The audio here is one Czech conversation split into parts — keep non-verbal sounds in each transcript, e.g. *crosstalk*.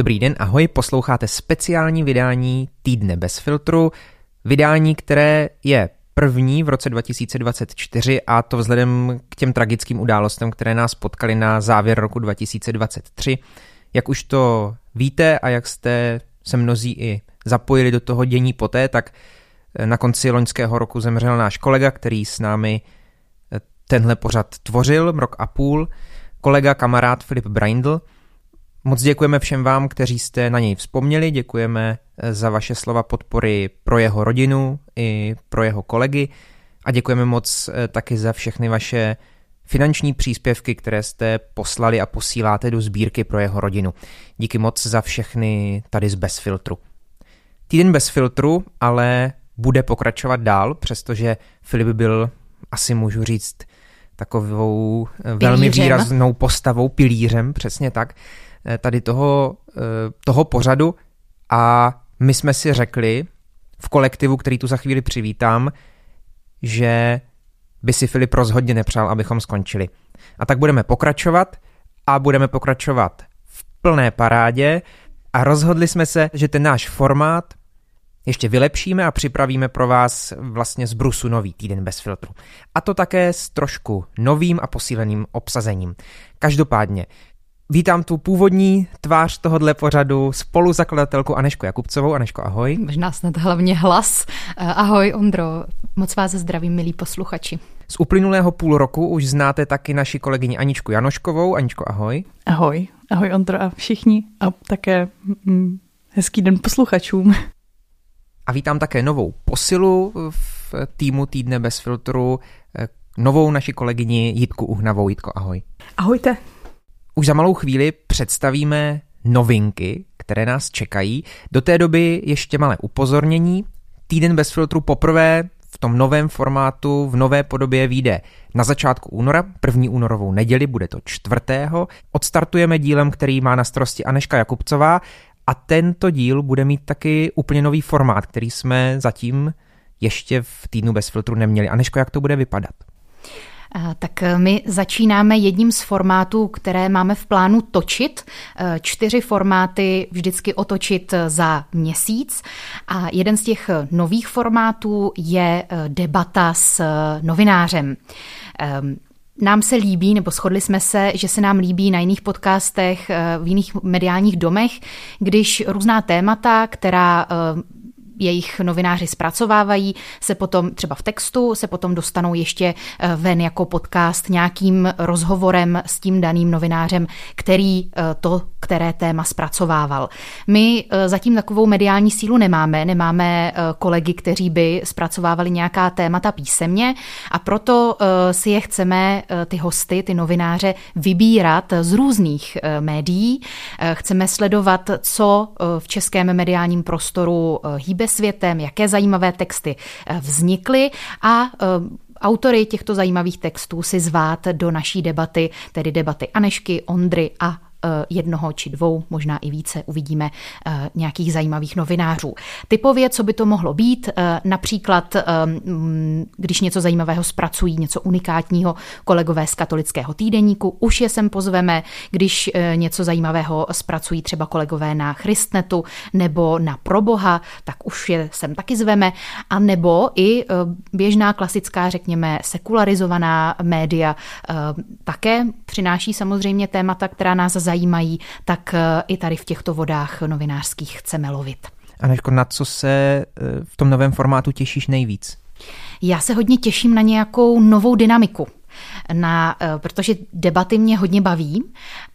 Dobrý den, ahoj, posloucháte speciální vydání Týdne bez filtru, vydání, které je první v roce 2024 a to vzhledem k těm tragickým událostem, které nás potkaly na závěr roku 2023. Jak už to víte a jak jste se mnozí i zapojili do toho dění poté, tak na konci loňského roku zemřel náš kolega, který s námi tenhle pořad tvořil rok a půl, kolega, kamarád Filip Braindl – Moc děkujeme všem vám, kteří jste na něj vzpomněli, děkujeme eh, za vaše slova podpory pro jeho rodinu i pro jeho kolegy a děkujeme moc eh, taky za všechny vaše finanční příspěvky, které jste poslali a posíláte do sbírky pro jeho rodinu. Díky moc za všechny tady z Bez filtru. Týden bez filtru ale bude pokračovat dál, přestože Filip byl, asi můžu říct, takovou eh, pilířem. velmi výraznou postavou, pilířem, přesně tak, tady toho, eh, toho pořadu a my jsme si řekli v kolektivu, který tu za chvíli přivítám, že by si Filip rozhodně nepřál, abychom skončili. A tak budeme pokračovat a budeme pokračovat v plné parádě a rozhodli jsme se, že ten náš formát ještě vylepšíme a připravíme pro vás vlastně z Brusu nový týden bez filtru. A to také s trošku novým a posíleným obsazením. Každopádně, Vítám tu původní tvář tohohle pořadu, spoluzakladatelku Anešku Jakubcovou. Aneško, ahoj. Možná snad hlavně hlas. Eh, ahoj, Ondro. Moc vás zdravím, milí posluchači. Z uplynulého půl roku už znáte taky naši kolegyni Aničku Janoškovou. Aničko, ahoj. Ahoj. Ahoj, Ondro a všichni. A také mm, hezký den posluchačům. A vítám také novou posilu v týmu Týdne bez filtru, eh, novou naši kolegyni Jitku Uhnavou. Jitko, ahoj. Ahojte. Už za malou chvíli představíme novinky, které nás čekají. Do té doby ještě malé upozornění. Týden bez filtru poprvé v tom novém formátu, v nové podobě vyjde na začátku února, první únorovou neděli, bude to čtvrtého. Odstartujeme dílem, který má na starosti Aneška Jakubcová a tento díl bude mít taky úplně nový formát, který jsme zatím ještě v týdnu bez filtru neměli. Aneško, jak to bude vypadat? Tak eh, my začínáme jedním z formátů, které máme v plánu točit. Eh, čtyři formáty vždycky otočit eh, za měsíc. A jeden z těch nových formátů je debata s novinářem. Ehm, nám se líbí, nebo shodli jsme se, že se nám líbí na jiných podcastech, v jiných mediálních domech, když různá témata, která jejich novináři zpracovávají, se potom třeba v textu, se potom dostanou ještě eh, ven jako podcast nějakým rozhovorem s tím daným novinářem, který eh, to, které téma zpracovával. My eh, zatím takovou mediální sílu nemáme, nemáme kolegy, kteří by zpracovávali nějaká témata písemně a proto si je chceme, ty hosty, ty novináře, vybírat z různých médií. Chceme sledovat, co v českém mediálním prostoru hýbe světem, jaké zajímavé texty eh, vznikly a eh, autory těchto zajímavých textů si zvát do naší debaty, tedy debaty Anešky, Ondry a jednoho či dvou, možná i více, uvidíme eh, nějakých zajímavých novinářů. Typově, co by to mohlo být, eh, například, mm, když něco zajímavého zpracují, něco unikátního kolegové z katolického týdeníku, už je sem pozveme, když něco zajímavého zpracují třeba kolegové na Christnetu nebo na Proboha, tak už je sem taky zveme, a nebo i běžná klasická, řekněme, sekularizovaná média také přináší samozřejmě témata, která nás zajímají, tak eh, i tady v těchto vodách novinářských chceme lovit. Aneško, na co se eh, v tom novém formátu těšíš nejvíc? Já se hodně těším na nějakou novou dynamiku na, eh, protože debaty mě hodně baví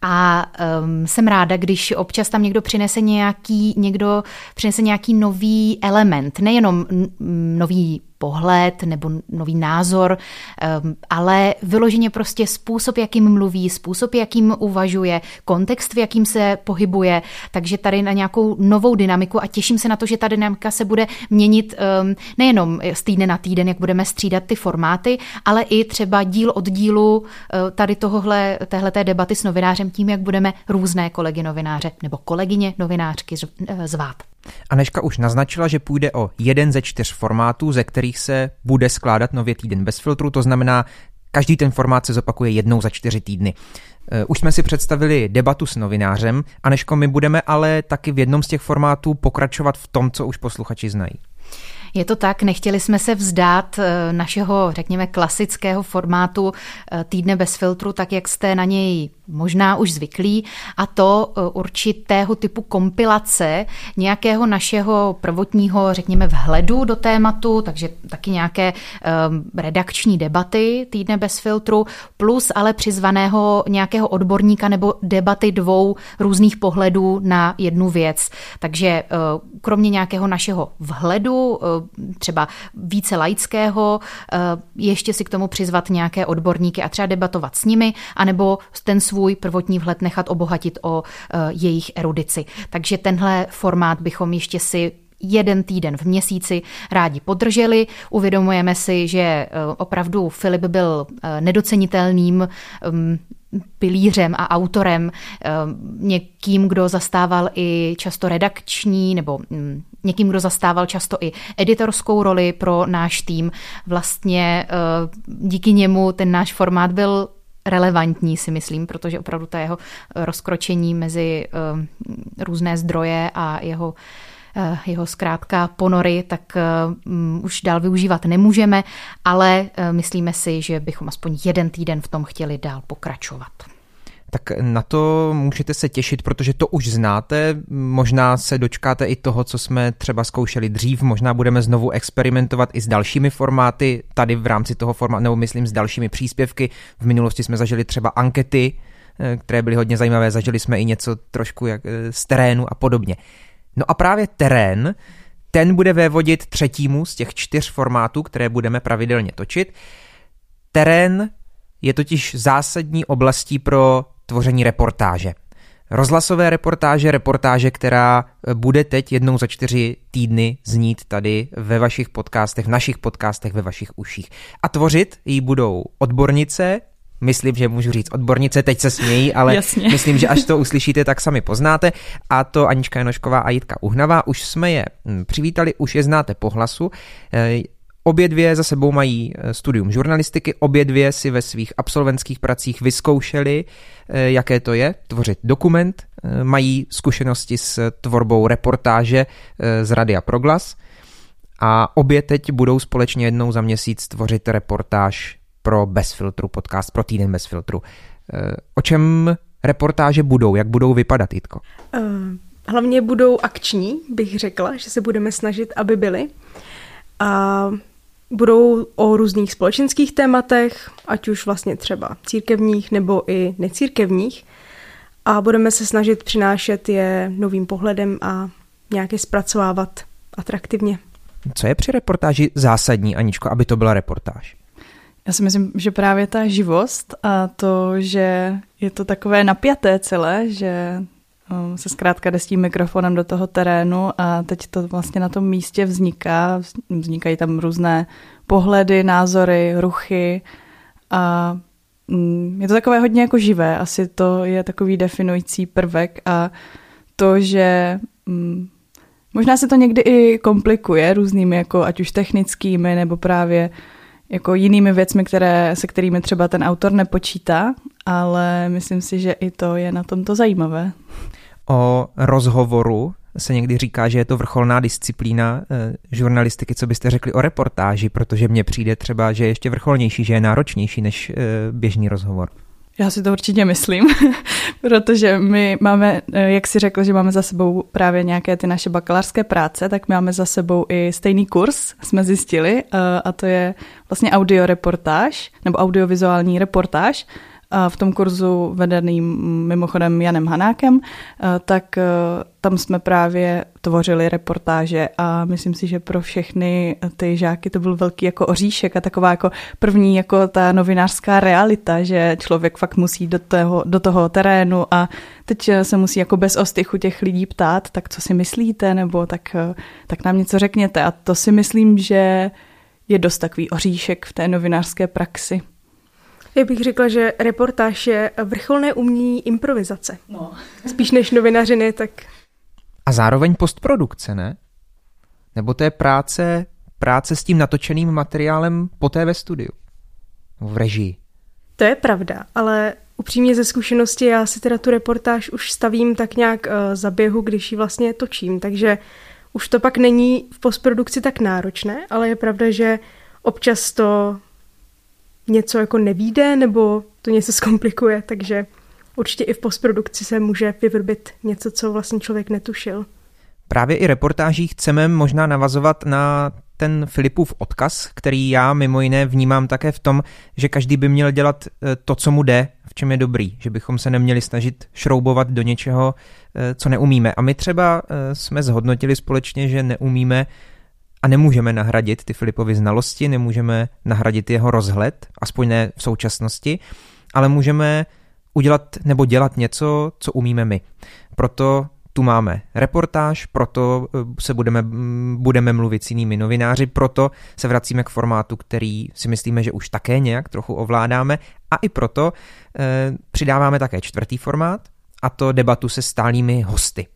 a um, jsem ráda, když občas tam někdo přinese nějaký, někdo přinese nějaký nový element, nejenom nový pohled nebo nový názor, ehm, ale vyloženě prostě způsob, jakým mluví, způsob, jakým uvažuje, kontext, v jakým se pohybuje, takže tady na nějakou novou dynamiku a těším se na to, že ta dynamika se bude měnit ehm, nejenom z týdne na týden, jak budeme střídat ty formáty, ale i třeba díl od dílu eh, tady tohohle, téhleté debaty s novinářem tím, jak budeme různé kolegy novináře nebo kolegyně novinářky eh, zvát. Aneška už naznačila, že půjde o jeden ze čtyř formátů, ze kterých se bude skládat nově týden bez filtru, to znamená, každý ten formát se zopakuje jednou za čtyři týdny. Eh, už jsme si představili debatu s novinářem, a nežko my budeme ale taky v jednom z těch formátů pokračovat v tom, co už posluchači znají. Je to tak, nechtěli jsme se vzdát eh, našeho, řekněme, klasického formátu eh, týdne bez filtru, tak jak jste na něj možná už zvyklí, a to eh, určitého typu kompilace nějakého našeho prvotního, řekněme, vhledu do tématu, takže taky nějaké redakční debaty týdne bez filtru, plus ale přizvaného nějakého odborníka nebo debaty dvou různých pohledů na jednu věc. Takže kromě nějakého našeho vhledu třeba více laického, eh, ještě si k tomu přizvat nějaké odborníky a třeba debatovat s nimi, anebo ten svůj prvotní vhled nechat obohatit o eh, jejich erudici. Takže tenhle formát bychom ještě si jeden týden v měsíci rádi podrželi. Uvědomujeme si, že eh, opravdu Filip byl nedocenitelným mm, pilířem a autorem, někým, kdo zastával i často redakční nebo mm, někým, kdo zastával často i editorskou roli pro náš tým. Vlastně díky němu ten náš formát byl relevantní, si myslím, protože opravdu ta jeho rozkročení mezi eh, různé zdroje a jeho eh, jeho zkrátka ponory, tak um, už dál využívat nemůžeme, ale myslíme si, že bychom aspoň jeden týden v tom chtěli dál pokračovat tak na to můžete se těšit, protože to už znáte. Možná se dočkáte i toho, co jsme třeba zkoušeli dřív, možná budeme znovu experimentovat i s dalšími formáty, tady v rámci toho formátu, nebo myslím s dalšími příspěvky. V minulosti jsme zažili třeba ankety, eh, které byly hodně zajímavé, zažili jsme i něco trošku jak eh, z terénu a podobně. No a právě terén, ten bude vévodit třetímu z těch čtyř formátů, které budeme pravidelně točit. Terén je totiž zásadní oblastí pro tvoření reportáže. Rozhlasové reportáže, reportáže, která eh, bude teď jednou za čtyři týdny znít tady ve vašich podcastech, v našich podcastech, ve vašich uších. A tvořit ji budou odbornice, myslím, že můžu říct odbornice, teď se smějí, ale Jasně. *laughs* myslím, že až to *laughs* uslyšíte, tak sami poznáte. A to Anička Janošková a Jitka Uhnavá. Už jsme je hm, přivítali, už je znáte po hlasu. Obě dvě za sebou mají eh, studium žurnalistiky, obě dvě si ve svých absolventských pracích vyzkoušeli, eh, jaké to je tvořit dokument, eh, mají zkušenosti s tvorbou reportáže z Radia Proglas a obě teď budou společně jednou za měsíc tvořit reportáž pro Bez filtru, podcast pro týden Bez filtru. O čem reportáže budou, jak budou vypadat, Jitko? Hlavně budou akční, bych řekla, že se budeme snažit, aby byly. A Budou o různých společenských tématech, ať už vlastně třeba církevních nebo i necírkevních. A budeme se snažit přinášet je novým pohledem a nějaké zpracovávat atraktivně. Co je při reportáži zásadní, Aničko, aby to byla reportáž? Já si myslím, že právě ta živost a to, že je to takové napjaté celé, že se zkrátka jde s tím mikrofonem do toho terénu a teď to vlastně na tom místě vzniká. Vznikají tam různé pohledy, názory, ruchy a mm, je to takové hodně jako živé. Asi to je takový definující prvek a to, že mm, možná se to někdy i komplikuje různými jako ať už technickými nebo právě jako jinými věcmi, které, se kterými třeba ten autor nepočítá, ale myslím si, že i to je na tomto zajímavé. O rozhovoru se někdy říká, že je to vrcholná disciplína eh, žurnalistiky, co byste řekli o reportáži, protože mně přijde třeba, že je ještě vrcholnější, že je náročnější než eh, běžný rozhovor. Já si to určitě myslím, *laughs* protože my máme, eh, jak si řekl, že máme za sebou právě nějaké ty naše bakalářské práce, tak máme za sebou i stejný kurz, jsme zjistili, a to je vlastně audioreportáž, nebo audiovizuální reportáž, v tom kurzu vedeným mimochodem Janem Hanákem, tak e, tam jsme právě tvořili reportáže a myslím si, že pro všechny ty žáky to byl velký jako oříšek a taková jako první jako ta novinářská realita, že člověk fakt musí do toho, do toho terénu a teď se musí jako bez ostychu těch lidí ptát, tak co si myslíte, nebo tak, tak nám něco řekněte a to si myslím, že je dost takový oříšek v té novinářské praxi. Já bych řekla, že reportáž je vrcholné umění improvizace. No. Spíš než novinařiny, tak... A zároveň postprodukce, ne? Nebo to je práce, práce s tím natočeným materiálem poté ve studiu? V režii? To je pravda, ale upřímně ze zkušenosti já si teda tu reportáž už stavím tak nějak uh, za běhu, když ji vlastně točím, takže už to pak není v postprodukci tak náročné, ale je pravda, že občas to něco jako nevíde nebo to něco *laughs* zkomplikuje, takže určitě i v postprodukci se může vyvrbit něco, co vlastně člověk netušil. Právě i reportáží chceme možná navazovat na ten Filipův odkaz, který já mimo jiné vnímám také v tom, že každý by měl dělat eh, to, co mu jde, v čem je dobrý, že bychom se neměli snažit šroubovat do něčeho, eh, co neumíme. A my třeba eh, jsme zhodnotili společně, že neumíme a nemůžeme nahradit ty Filipovy znalosti, nemůžeme nahradit jeho rozhled, aspoň ne v současnosti, ale můžeme udělat nebo dělat něco, co umíme my. Proto tu máme reportáž, proto eh, se budeme, budeme mluvit s jinými novináři, proto se vracíme k formátu, který si myslíme, že už také nějak trochu ovládáme a i proto e, přidáváme také čtvrtý formát a to debatu se stálými hosty.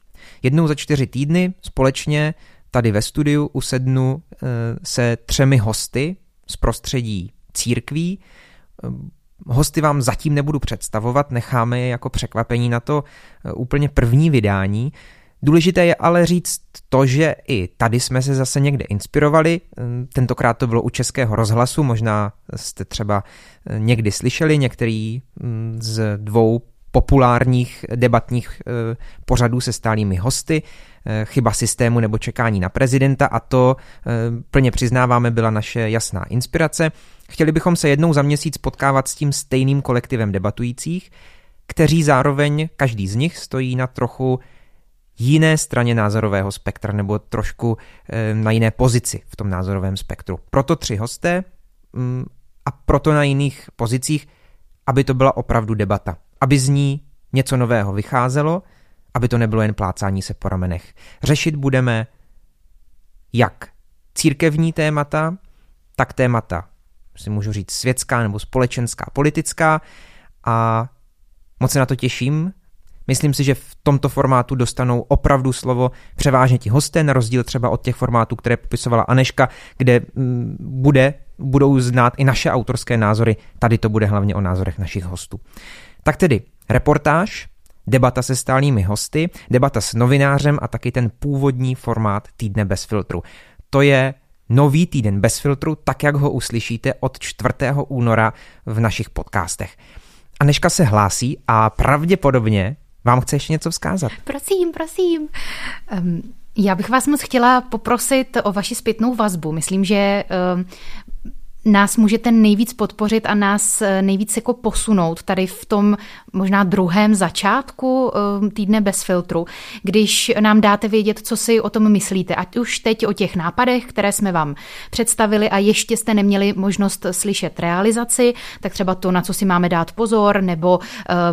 Jednou za čtyři týdny společně tady ve studiu usednu e, se třemi hosty z prostředí církví, Hosty vám zatím nebudu představovat, necháme je jako překvapení na to eh, úplně první vydání. Důležité je ale říct to, že i tady jsme se zase někde inspirovali. Eh, tentokrát to bylo u Českého rozhlasu, možná jste třeba eh, někdy slyšeli některý mm, z dvou populárních debatních pořadů se stálými hosty, chyba systému nebo čekání na prezidenta a to plně přiznáváme byla naše jasná inspirace. Chtěli bychom se jednou za měsíc potkávat s tím stejným kolektivem debatujících, kteří zároveň, každý z nich stojí na trochu jiné straně názorového spektra nebo trošku na jiné pozici v tom názorovém spektru. Proto tři hosté mm, a proto na jiných pozicích, aby to byla opravdu debata. Aby z ní něco nového vycházelo, aby to nebylo jen plácání se po ramenech. Řešit budeme jak církevní témata, tak témata si můžu říct světská nebo společenská, politická a moc se na to těším. Myslím si, že v tomto formátu dostanou opravdu slovo převážně ti hosté, na rozdíl třeba od těch formátů, které popisovala Aneška, kde mm, bude, budou znát i naše autorské názory. Tady to bude hlavně o názorech našich hostů. Tak tedy reportáž, debata se stálými hosty, debata s novinářem a taky ten původní formát týdne bez filtru. To je nový týden bez filtru, tak jak ho uslyšíte od 4. února v našich podcastech. Aneška se hlásí a pravděpodobně vám chce ještě něco vzkázat. Prosím, prosím. Um, já bych vás moc chtěla poprosit o vaši zpětnou vazbu. Myslím, že nás můžete nejvíc podpořit a nás eh, nejvíc jako posunout tady v tom možná druhém začátku eh, týdne bez filtru, když nám dáte vědět, co si o tom myslíte, ať už teď o těch nápadech, které jsme vám představili a ještě jste neměli možnost slyšet realizaci, tak třeba to, na co si máme dát pozor, nebo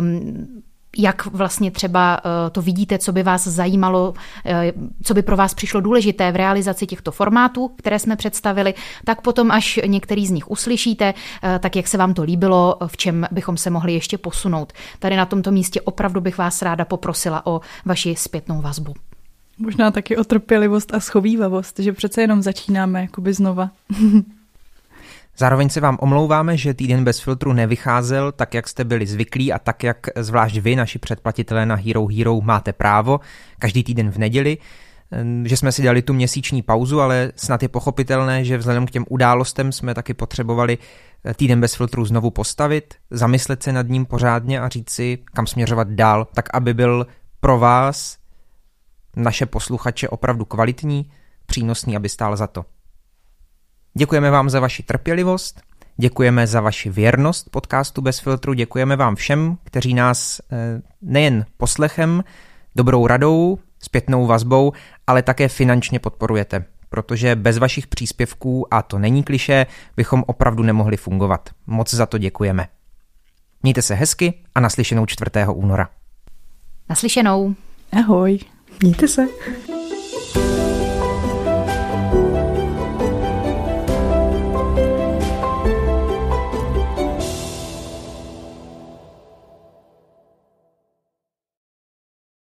um, jak vlastně třeba eh, to vidíte, co by vás zajímalo, eh, co by pro vás přišlo důležité v realizaci těchto formátů, které jsme představili, tak potom, až některý z nich uslyšíte, eh, tak jak se vám to líbilo, v čem bychom se mohli ještě posunout. Tady na tomto místě opravdu bych vás ráda poprosila o vaši zpětnou vazbu. Možná taky o trpělivost a schovývavost, že přece jenom začínáme jakoby znova. *laughs* Zároveň se vám omlouváme, že týden bez filtru nevycházel tak, jak jste byli zvyklí a tak, jak zvlášť vy, naši předplatitelé na Hero Hero, máte právo, každý týden v neděli, že jsme si dali tu měsíční pauzu, ale snad je pochopitelné, že vzhledem k těm událostem jsme taky potřebovali eh, týden bez filtru znovu postavit, zamyslet se nad ním pořádně a říct si, kam směřovat dál, tak aby byl pro vás, naše posluchače, opravdu kvalitní, přínosný, aby stál za to. Děkujeme vám za vaši trpělivost, děkujeme za vaši věrnost podcastu Bez filtru, děkujeme vám všem, kteří nás eh, nejen poslechem, dobrou radou, zpětnou vazbou, ale také finančně podporujete, protože bez vašich příspěvků, a to není kliše, bychom opravdu nemohli fungovat. Moc za to děkujeme. Mějte se hezky a naslyšenou 4. února. Naslyšenou. Ahoj. Mějte se.